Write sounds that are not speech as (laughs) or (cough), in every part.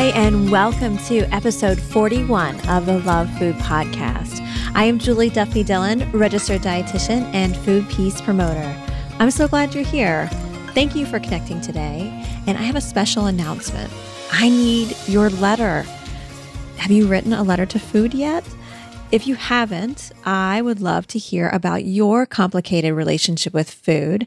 Hi, and welcome to episode 41 of the Love Food Podcast. I am Julie Duffy Dillon, registered dietitian and food peace promoter. I'm so glad you're here. Thank you for connecting today. And I have a special announcement. I need your letter. Have you written a letter to food yet? If you haven't, I would love to hear about your complicated relationship with food.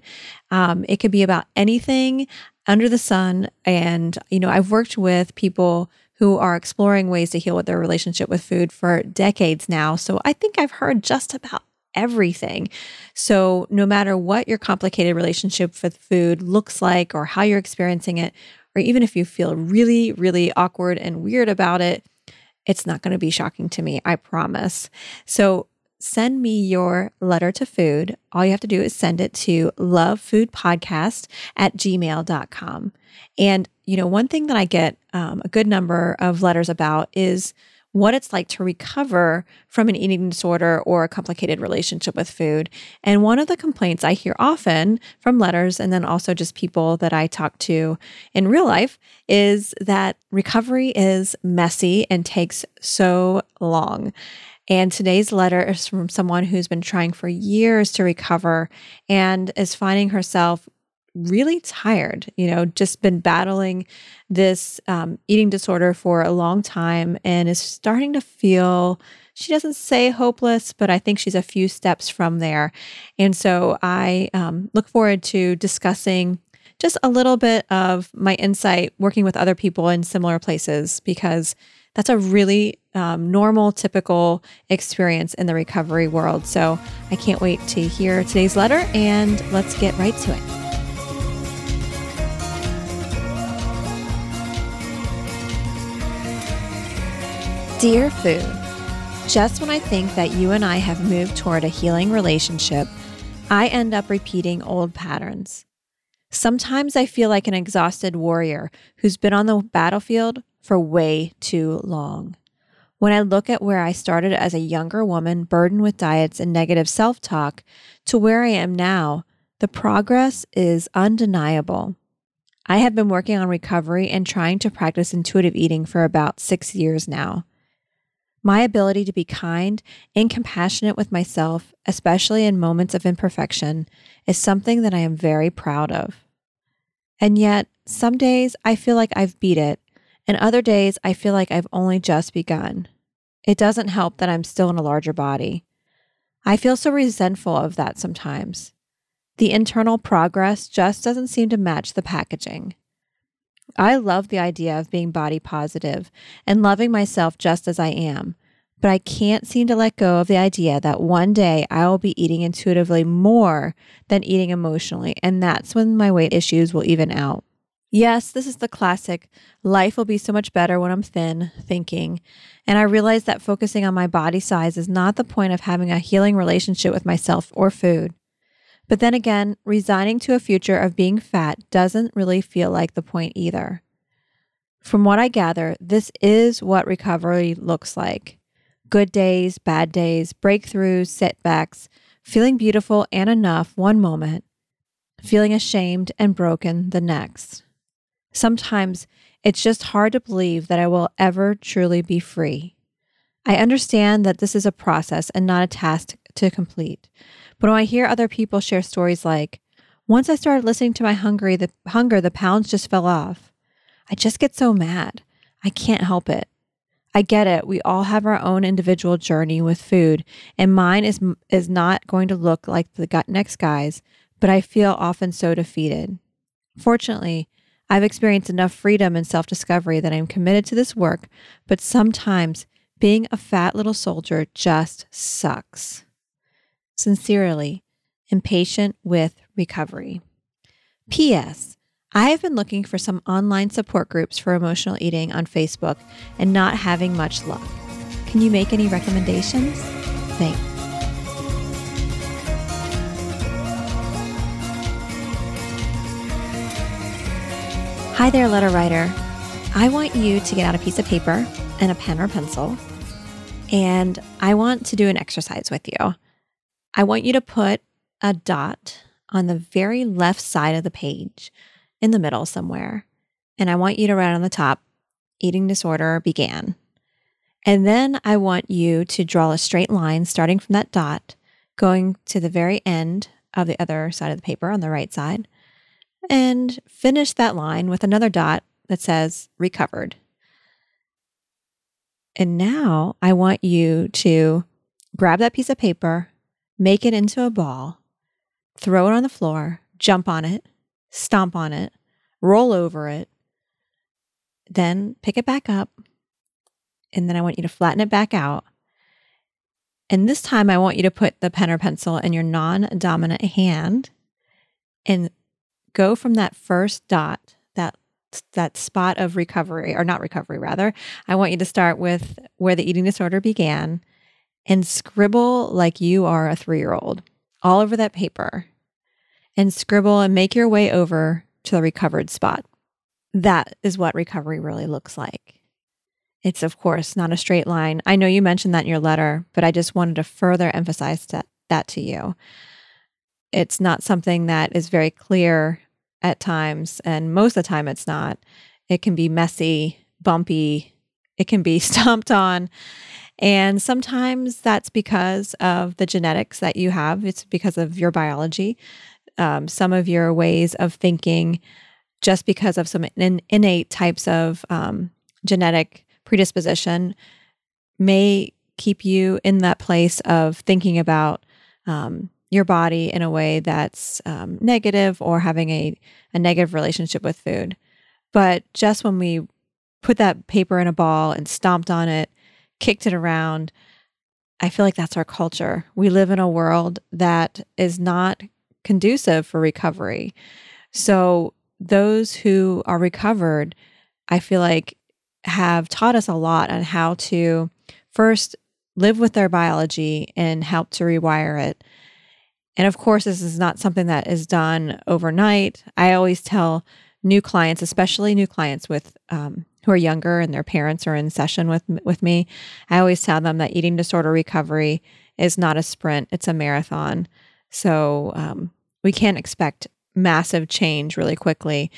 Um, it could be about anything under the sun. And, you know, I've worked with people who are exploring ways to heal with their relationship with food for decades now. So I think I've heard just about everything. So no matter what your complicated relationship with food looks like or how you're experiencing it, or even if you feel really, really awkward and weird about it, it's not going to be shocking to me, I promise. So send me your letter to food. All you have to do is send it to lovefoodpodcast at gmail.com. And, you know, one thing that I get um, a good number of letters about is what it's like to recover from an eating disorder or a complicated relationship with food. And one of the complaints I hear often from letters and then also just people that I talk to in real life is that recovery is messy and takes so long. And today's letter is from someone who's been trying for years to recover and is finding herself really tired, you know, just been battling this um, eating disorder for a long time and is starting to feel, she doesn't say hopeless, but I think she's a few steps from there. And so I um, look forward to discussing just a little bit of my insight working with other people in similar places because that's a really um, normal, typical experience in the recovery world. So I can't wait to hear today's letter and let's get right to it. Dear Food, just when I think that you and I have moved toward a healing relationship, I end up repeating old patterns. Sometimes I feel like an exhausted warrior who's been on the battlefield for way too long. When I look at where I started as a younger woman burdened with diets and negative self talk to where I am now, the progress is undeniable. I have been working on recovery and trying to practice intuitive eating for about six years now. My ability to be kind and compassionate with myself, especially in moments of imperfection, is something that I am very proud of. And yet, some days I feel like I've beat it, and other days I feel like I've only just begun. It doesn't help that I'm still in a larger body. I feel so resentful of that sometimes. The internal progress just doesn't seem to match the packaging. I love the idea of being body positive and loving myself just as I am, but I can't seem to let go of the idea that one day I will be eating intuitively more than eating emotionally, and that's when my weight issues will even out. Yes, this is the classic life will be so much better when I'm thin thinking. And I realize that focusing on my body size is not the point of having a healing relationship with myself or food. But then again, resigning to a future of being fat doesn't really feel like the point either. From what I gather, this is what recovery looks like good days, bad days, breakthroughs, setbacks, feeling beautiful and enough one moment, feeling ashamed and broken the next. Sometimes it's just hard to believe that I will ever truly be free. I understand that this is a process and not a task to complete. But when I hear other people share stories like, once I started listening to my hungry the hunger, the pounds just fell off. I just get so mad. I can't help it. I get it. We all have our own individual journey with food, and mine is is not going to look like the gut next guy's, but I feel often so defeated. Fortunately, I've experienced enough freedom and self-discovery that I'm committed to this work, but sometimes being a fat little soldier just sucks. Sincerely, impatient with recovery. P.S. I have been looking for some online support groups for emotional eating on Facebook and not having much luck. Can you make any recommendations? Thanks. Hi there, letter writer. I want you to get out a piece of paper and a pen or pencil, and I want to do an exercise with you. I want you to put a dot on the very left side of the page in the middle somewhere. And I want you to write on the top, eating disorder began. And then I want you to draw a straight line starting from that dot, going to the very end of the other side of the paper on the right side, and finish that line with another dot that says recovered. And now I want you to grab that piece of paper, make it into a ball, throw it on the floor, jump on it, stomp on it, roll over it, then pick it back up. And then I want you to flatten it back out. And this time I want you to put the pen or pencil in your non dominant hand and go from that first dot, that that spot of recovery or not recovery rather. I want you to start with where the eating disorder began and scribble like you are a 3-year-old all over that paper and scribble and make your way over to the recovered spot. That is what recovery really looks like. It's, of course, not a straight line. I know you mentioned that in your letter, but I just wanted to further emphasize that, that to you. It's not something that is very clear at times, and most of the time it's not. It can be messy, bumpy, it can be (laughs) stomped on. And sometimes that's because of the genetics that you have, it's because of your biology um, some of your ways of thinking just because of some in, innate types of um, genetic predisposition may keep you in that place of thinking about um, your body in a way that's um, negative or having a, a negative relationship with food. But just when we put that paper in a ball and stomped on it, kicked it around, I feel like that's our culture. We live in a world that is not conducive for recovery. So, those who are recovered, I feel like, have taught us a lot on how to first live with their biology and help to rewire it. And of course, this is not something that is done overnight. I always tell new clients, especially new clients with um, who are younger and their parents are in session with with me. I always tell them that eating disorder recovery is not a sprint; it's a marathon. So um, we can't expect massive change really quickly.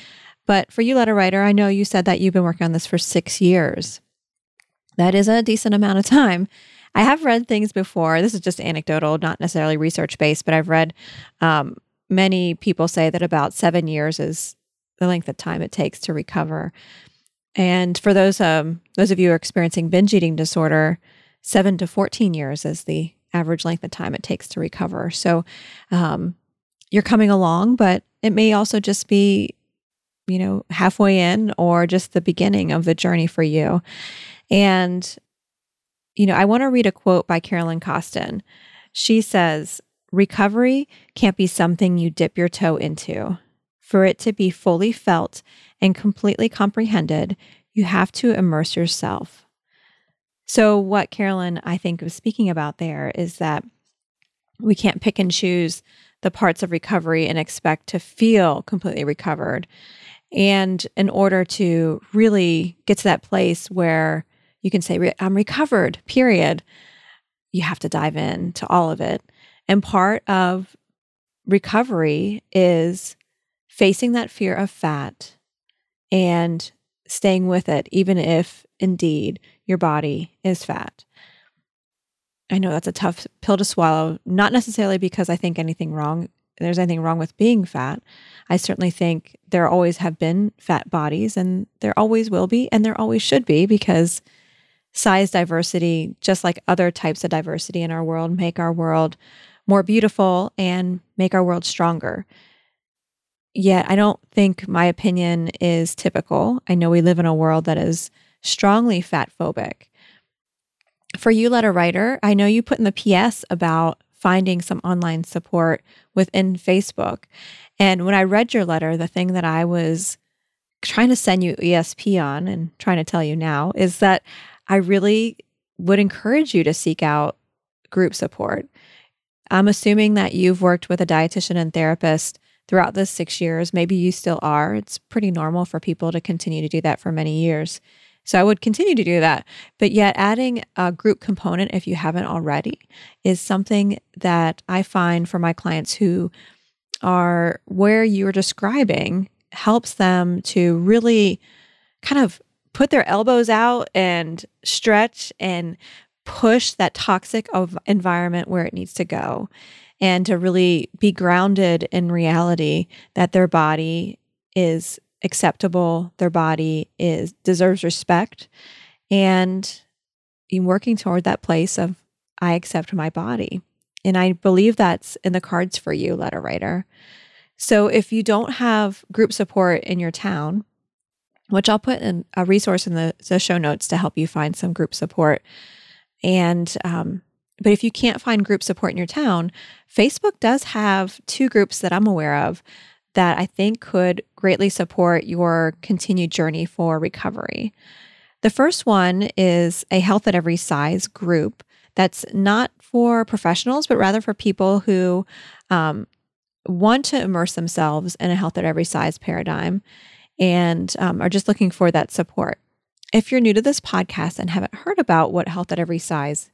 But for you, letter writer, I know you said that you've been working on this for six years. That is a decent amount of time. I have read things before. This is just anecdotal, not necessarily research based, but I've read um, many people say that about seven years is the length of time it takes to recover. And for those um, those of you who are experiencing binge eating disorder, seven to fourteen years is the average length of time it takes to recover. So um, you're coming along, but it may also just be, you know, halfway in or just the beginning of the journey for you. And, you know, I want to read a quote by Carolyn Costin. She says, Recovery can't be something you dip your toe into. For it to be fully felt and completely comprehended, you have to immerse yourself. So, what Carolyn, I think, was speaking about there is that we can't pick and choose the parts of recovery and expect to feel completely recovered. And in order to really get to that place where you can say, I'm recovered, period, you have to dive in to all of it. And part of recovery is facing that fear of fat and staying with it, even if indeed your body is fat. I know that's a tough pill to swallow, not necessarily because I think anything wrong there's anything wrong with being fat. I certainly think there always have been fat bodies and there always will be and there always should be because size diversity, just like other types of diversity in our world, make our world more beautiful and make our world stronger. Yet, I don't think my opinion is typical. I know we live in a world that is strongly fat phobic. For you, letter writer, I know you put in the PS about finding some online support within Facebook. And when I read your letter, the thing that I was trying to send you ESP on and trying to tell you now is that I really would encourage you to seek out group support. I'm assuming that you've worked with a dietitian and therapist throughout the six years. Maybe you still are. It's pretty normal for people to continue to do that for many years. So I would continue to do that. But yet, adding a group component, if you haven't already, is something that I find for my clients who are where you're describing helps them to really kind of put their elbows out and stretch and push that toxic environment where it needs to go and to really be grounded in reality that their body is acceptable their body is deserves respect. And in working toward that place of i accept my body. And i believe that's in the cards for you letter writer. So if you don't have group support in your town which i'll put in a resource in the, the show notes to help you find some group support and um, but if you can't find group support in your town, Facebook does have two groups that I'm aware of that I think could greatly support your continued journey for recovery. The first one is a health at every size group that's not for professionals, but rather for people who um, want to immerse themselves in a health at every size paradigm and um, are just looking for that support. If you're new to this podcast and haven't heard about what health at every size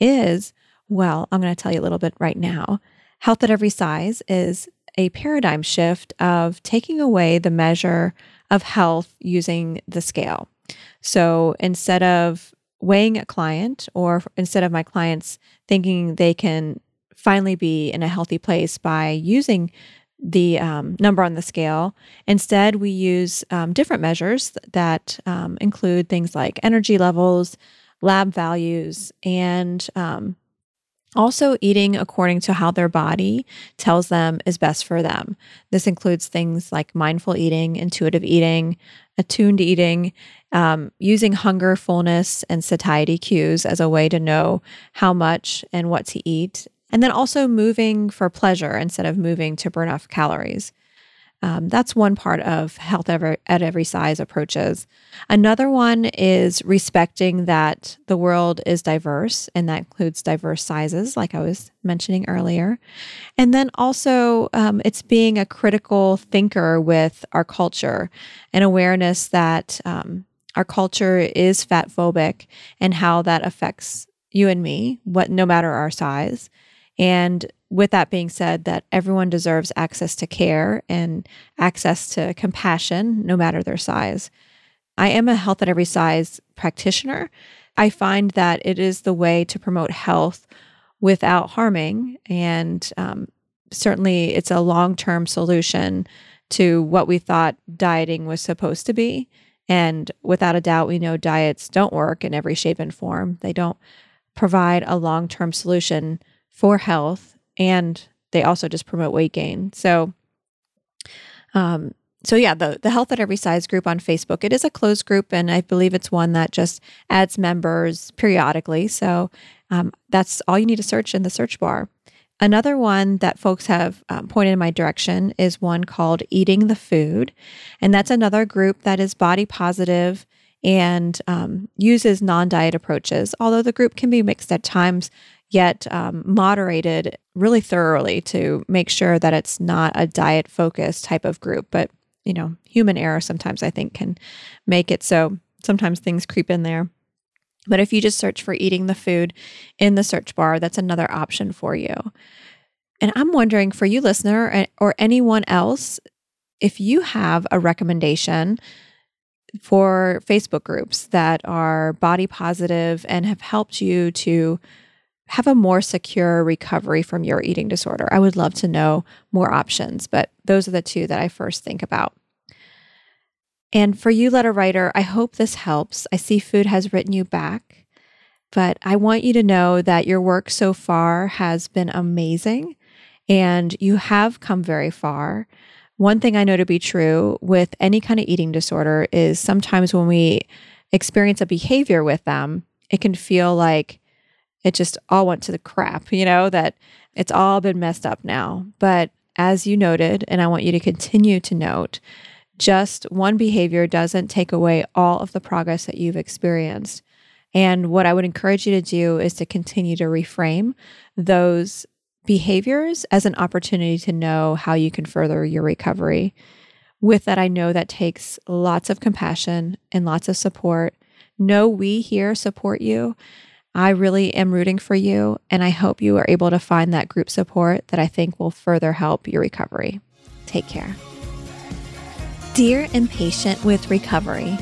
is, well, I'm going to tell you a little bit right now. Health at every size is a paradigm shift of taking away the measure of health using the scale. So instead of weighing a client, or instead of my clients thinking they can finally be in a healthy place by using the um, number on the scale. Instead, we use um, different measures that um, include things like energy levels, lab values, and um, also eating according to how their body tells them is best for them. This includes things like mindful eating, intuitive eating, attuned eating, um, using hunger, fullness, and satiety cues as a way to know how much and what to eat, and then also moving for pleasure instead of moving to burn off calories. Um, that's one part of health ever, at every size approaches. Another one is respecting that the world is diverse, and that includes diverse sizes, like I was mentioning earlier. And then also, um, it's being a critical thinker with our culture and awareness that um, our culture is fat phobic and how that affects you and me, what no matter our size. And with that being said, that everyone deserves access to care and access to compassion, no matter their size. I am a health at every size practitioner. I find that it is the way to promote health without harming. And um, certainly, it's a long term solution to what we thought dieting was supposed to be. And without a doubt, we know diets don't work in every shape and form. They don't provide a long term solution for health and they also just promote weight gain. So, um, so yeah, the the Health at Every Size group on Facebook. It is a closed group, and I believe it's one that just adds members periodically. So um, that's all you need to search in the search bar. Another one that folks have um, pointed in my direction is one called Eating the Food, and that's another group that is body positive and um, uses non diet approaches. Although the group can be mixed at times, yet um, moderated really thoroughly to make sure that it's not a diet focused type of group. But, you know, human error sometimes I think can make it so sometimes things creep in there. But if you just search for eating the food in the search bar, that's another option for you. And I'm wondering for you, listener, or anyone else, if you have a recommendation for Facebook groups that are body positive and have helped you to have a more secure recovery from your eating disorder. I would love to know more options, but those are the two that I first think about. And for you, letter writer, I hope this helps. I see food has written you back, but I want you to know that your work so far has been amazing and you have come very far. One thing I know to be true with any kind of eating disorder is sometimes when we experience a behavior with them, it can feel like it just all went to the crap, you know, that it's all been messed up now. But as you noted, and I want you to continue to note, just one behavior doesn't take away all of the progress that you've experienced. And what I would encourage you to do is to continue to reframe those behaviors as an opportunity to know how you can further your recovery. With that, I know that takes lots of compassion and lots of support. Know we here support you. I really am rooting for you, and I hope you are able to find that group support that I think will further help your recovery. Take care. Dear impatient with recovery,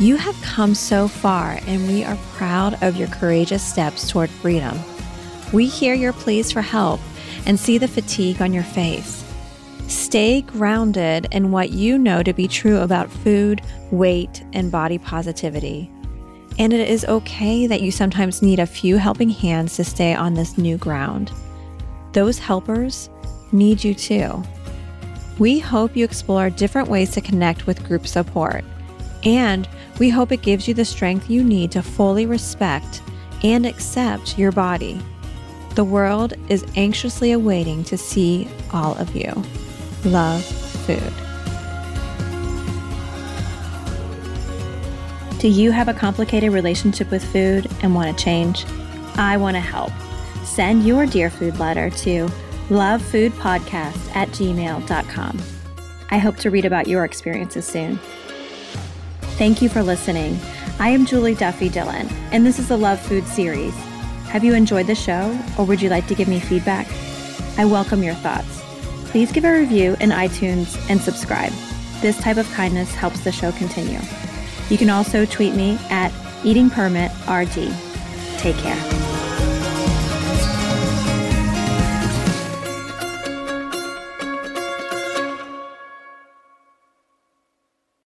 you have come so far, and we are proud of your courageous steps toward freedom. We hear your pleas for help and see the fatigue on your face. Stay grounded in what you know to be true about food, weight, and body positivity. And it is okay that you sometimes need a few helping hands to stay on this new ground. Those helpers need you too. We hope you explore different ways to connect with group support, and we hope it gives you the strength you need to fully respect and accept your body. The world is anxiously awaiting to see all of you. Love food. Do you have a complicated relationship with food and want to change? I want to help. Send your Dear Food letter to lovefoodpodcast at gmail.com. I hope to read about your experiences soon. Thank you for listening. I am Julie Duffy Dillon, and this is the Love Food series. Have you enjoyed the show, or would you like to give me feedback? I welcome your thoughts. Please give a review in iTunes and subscribe. This type of kindness helps the show continue. You can also tweet me at eatingpermitrd. Take care.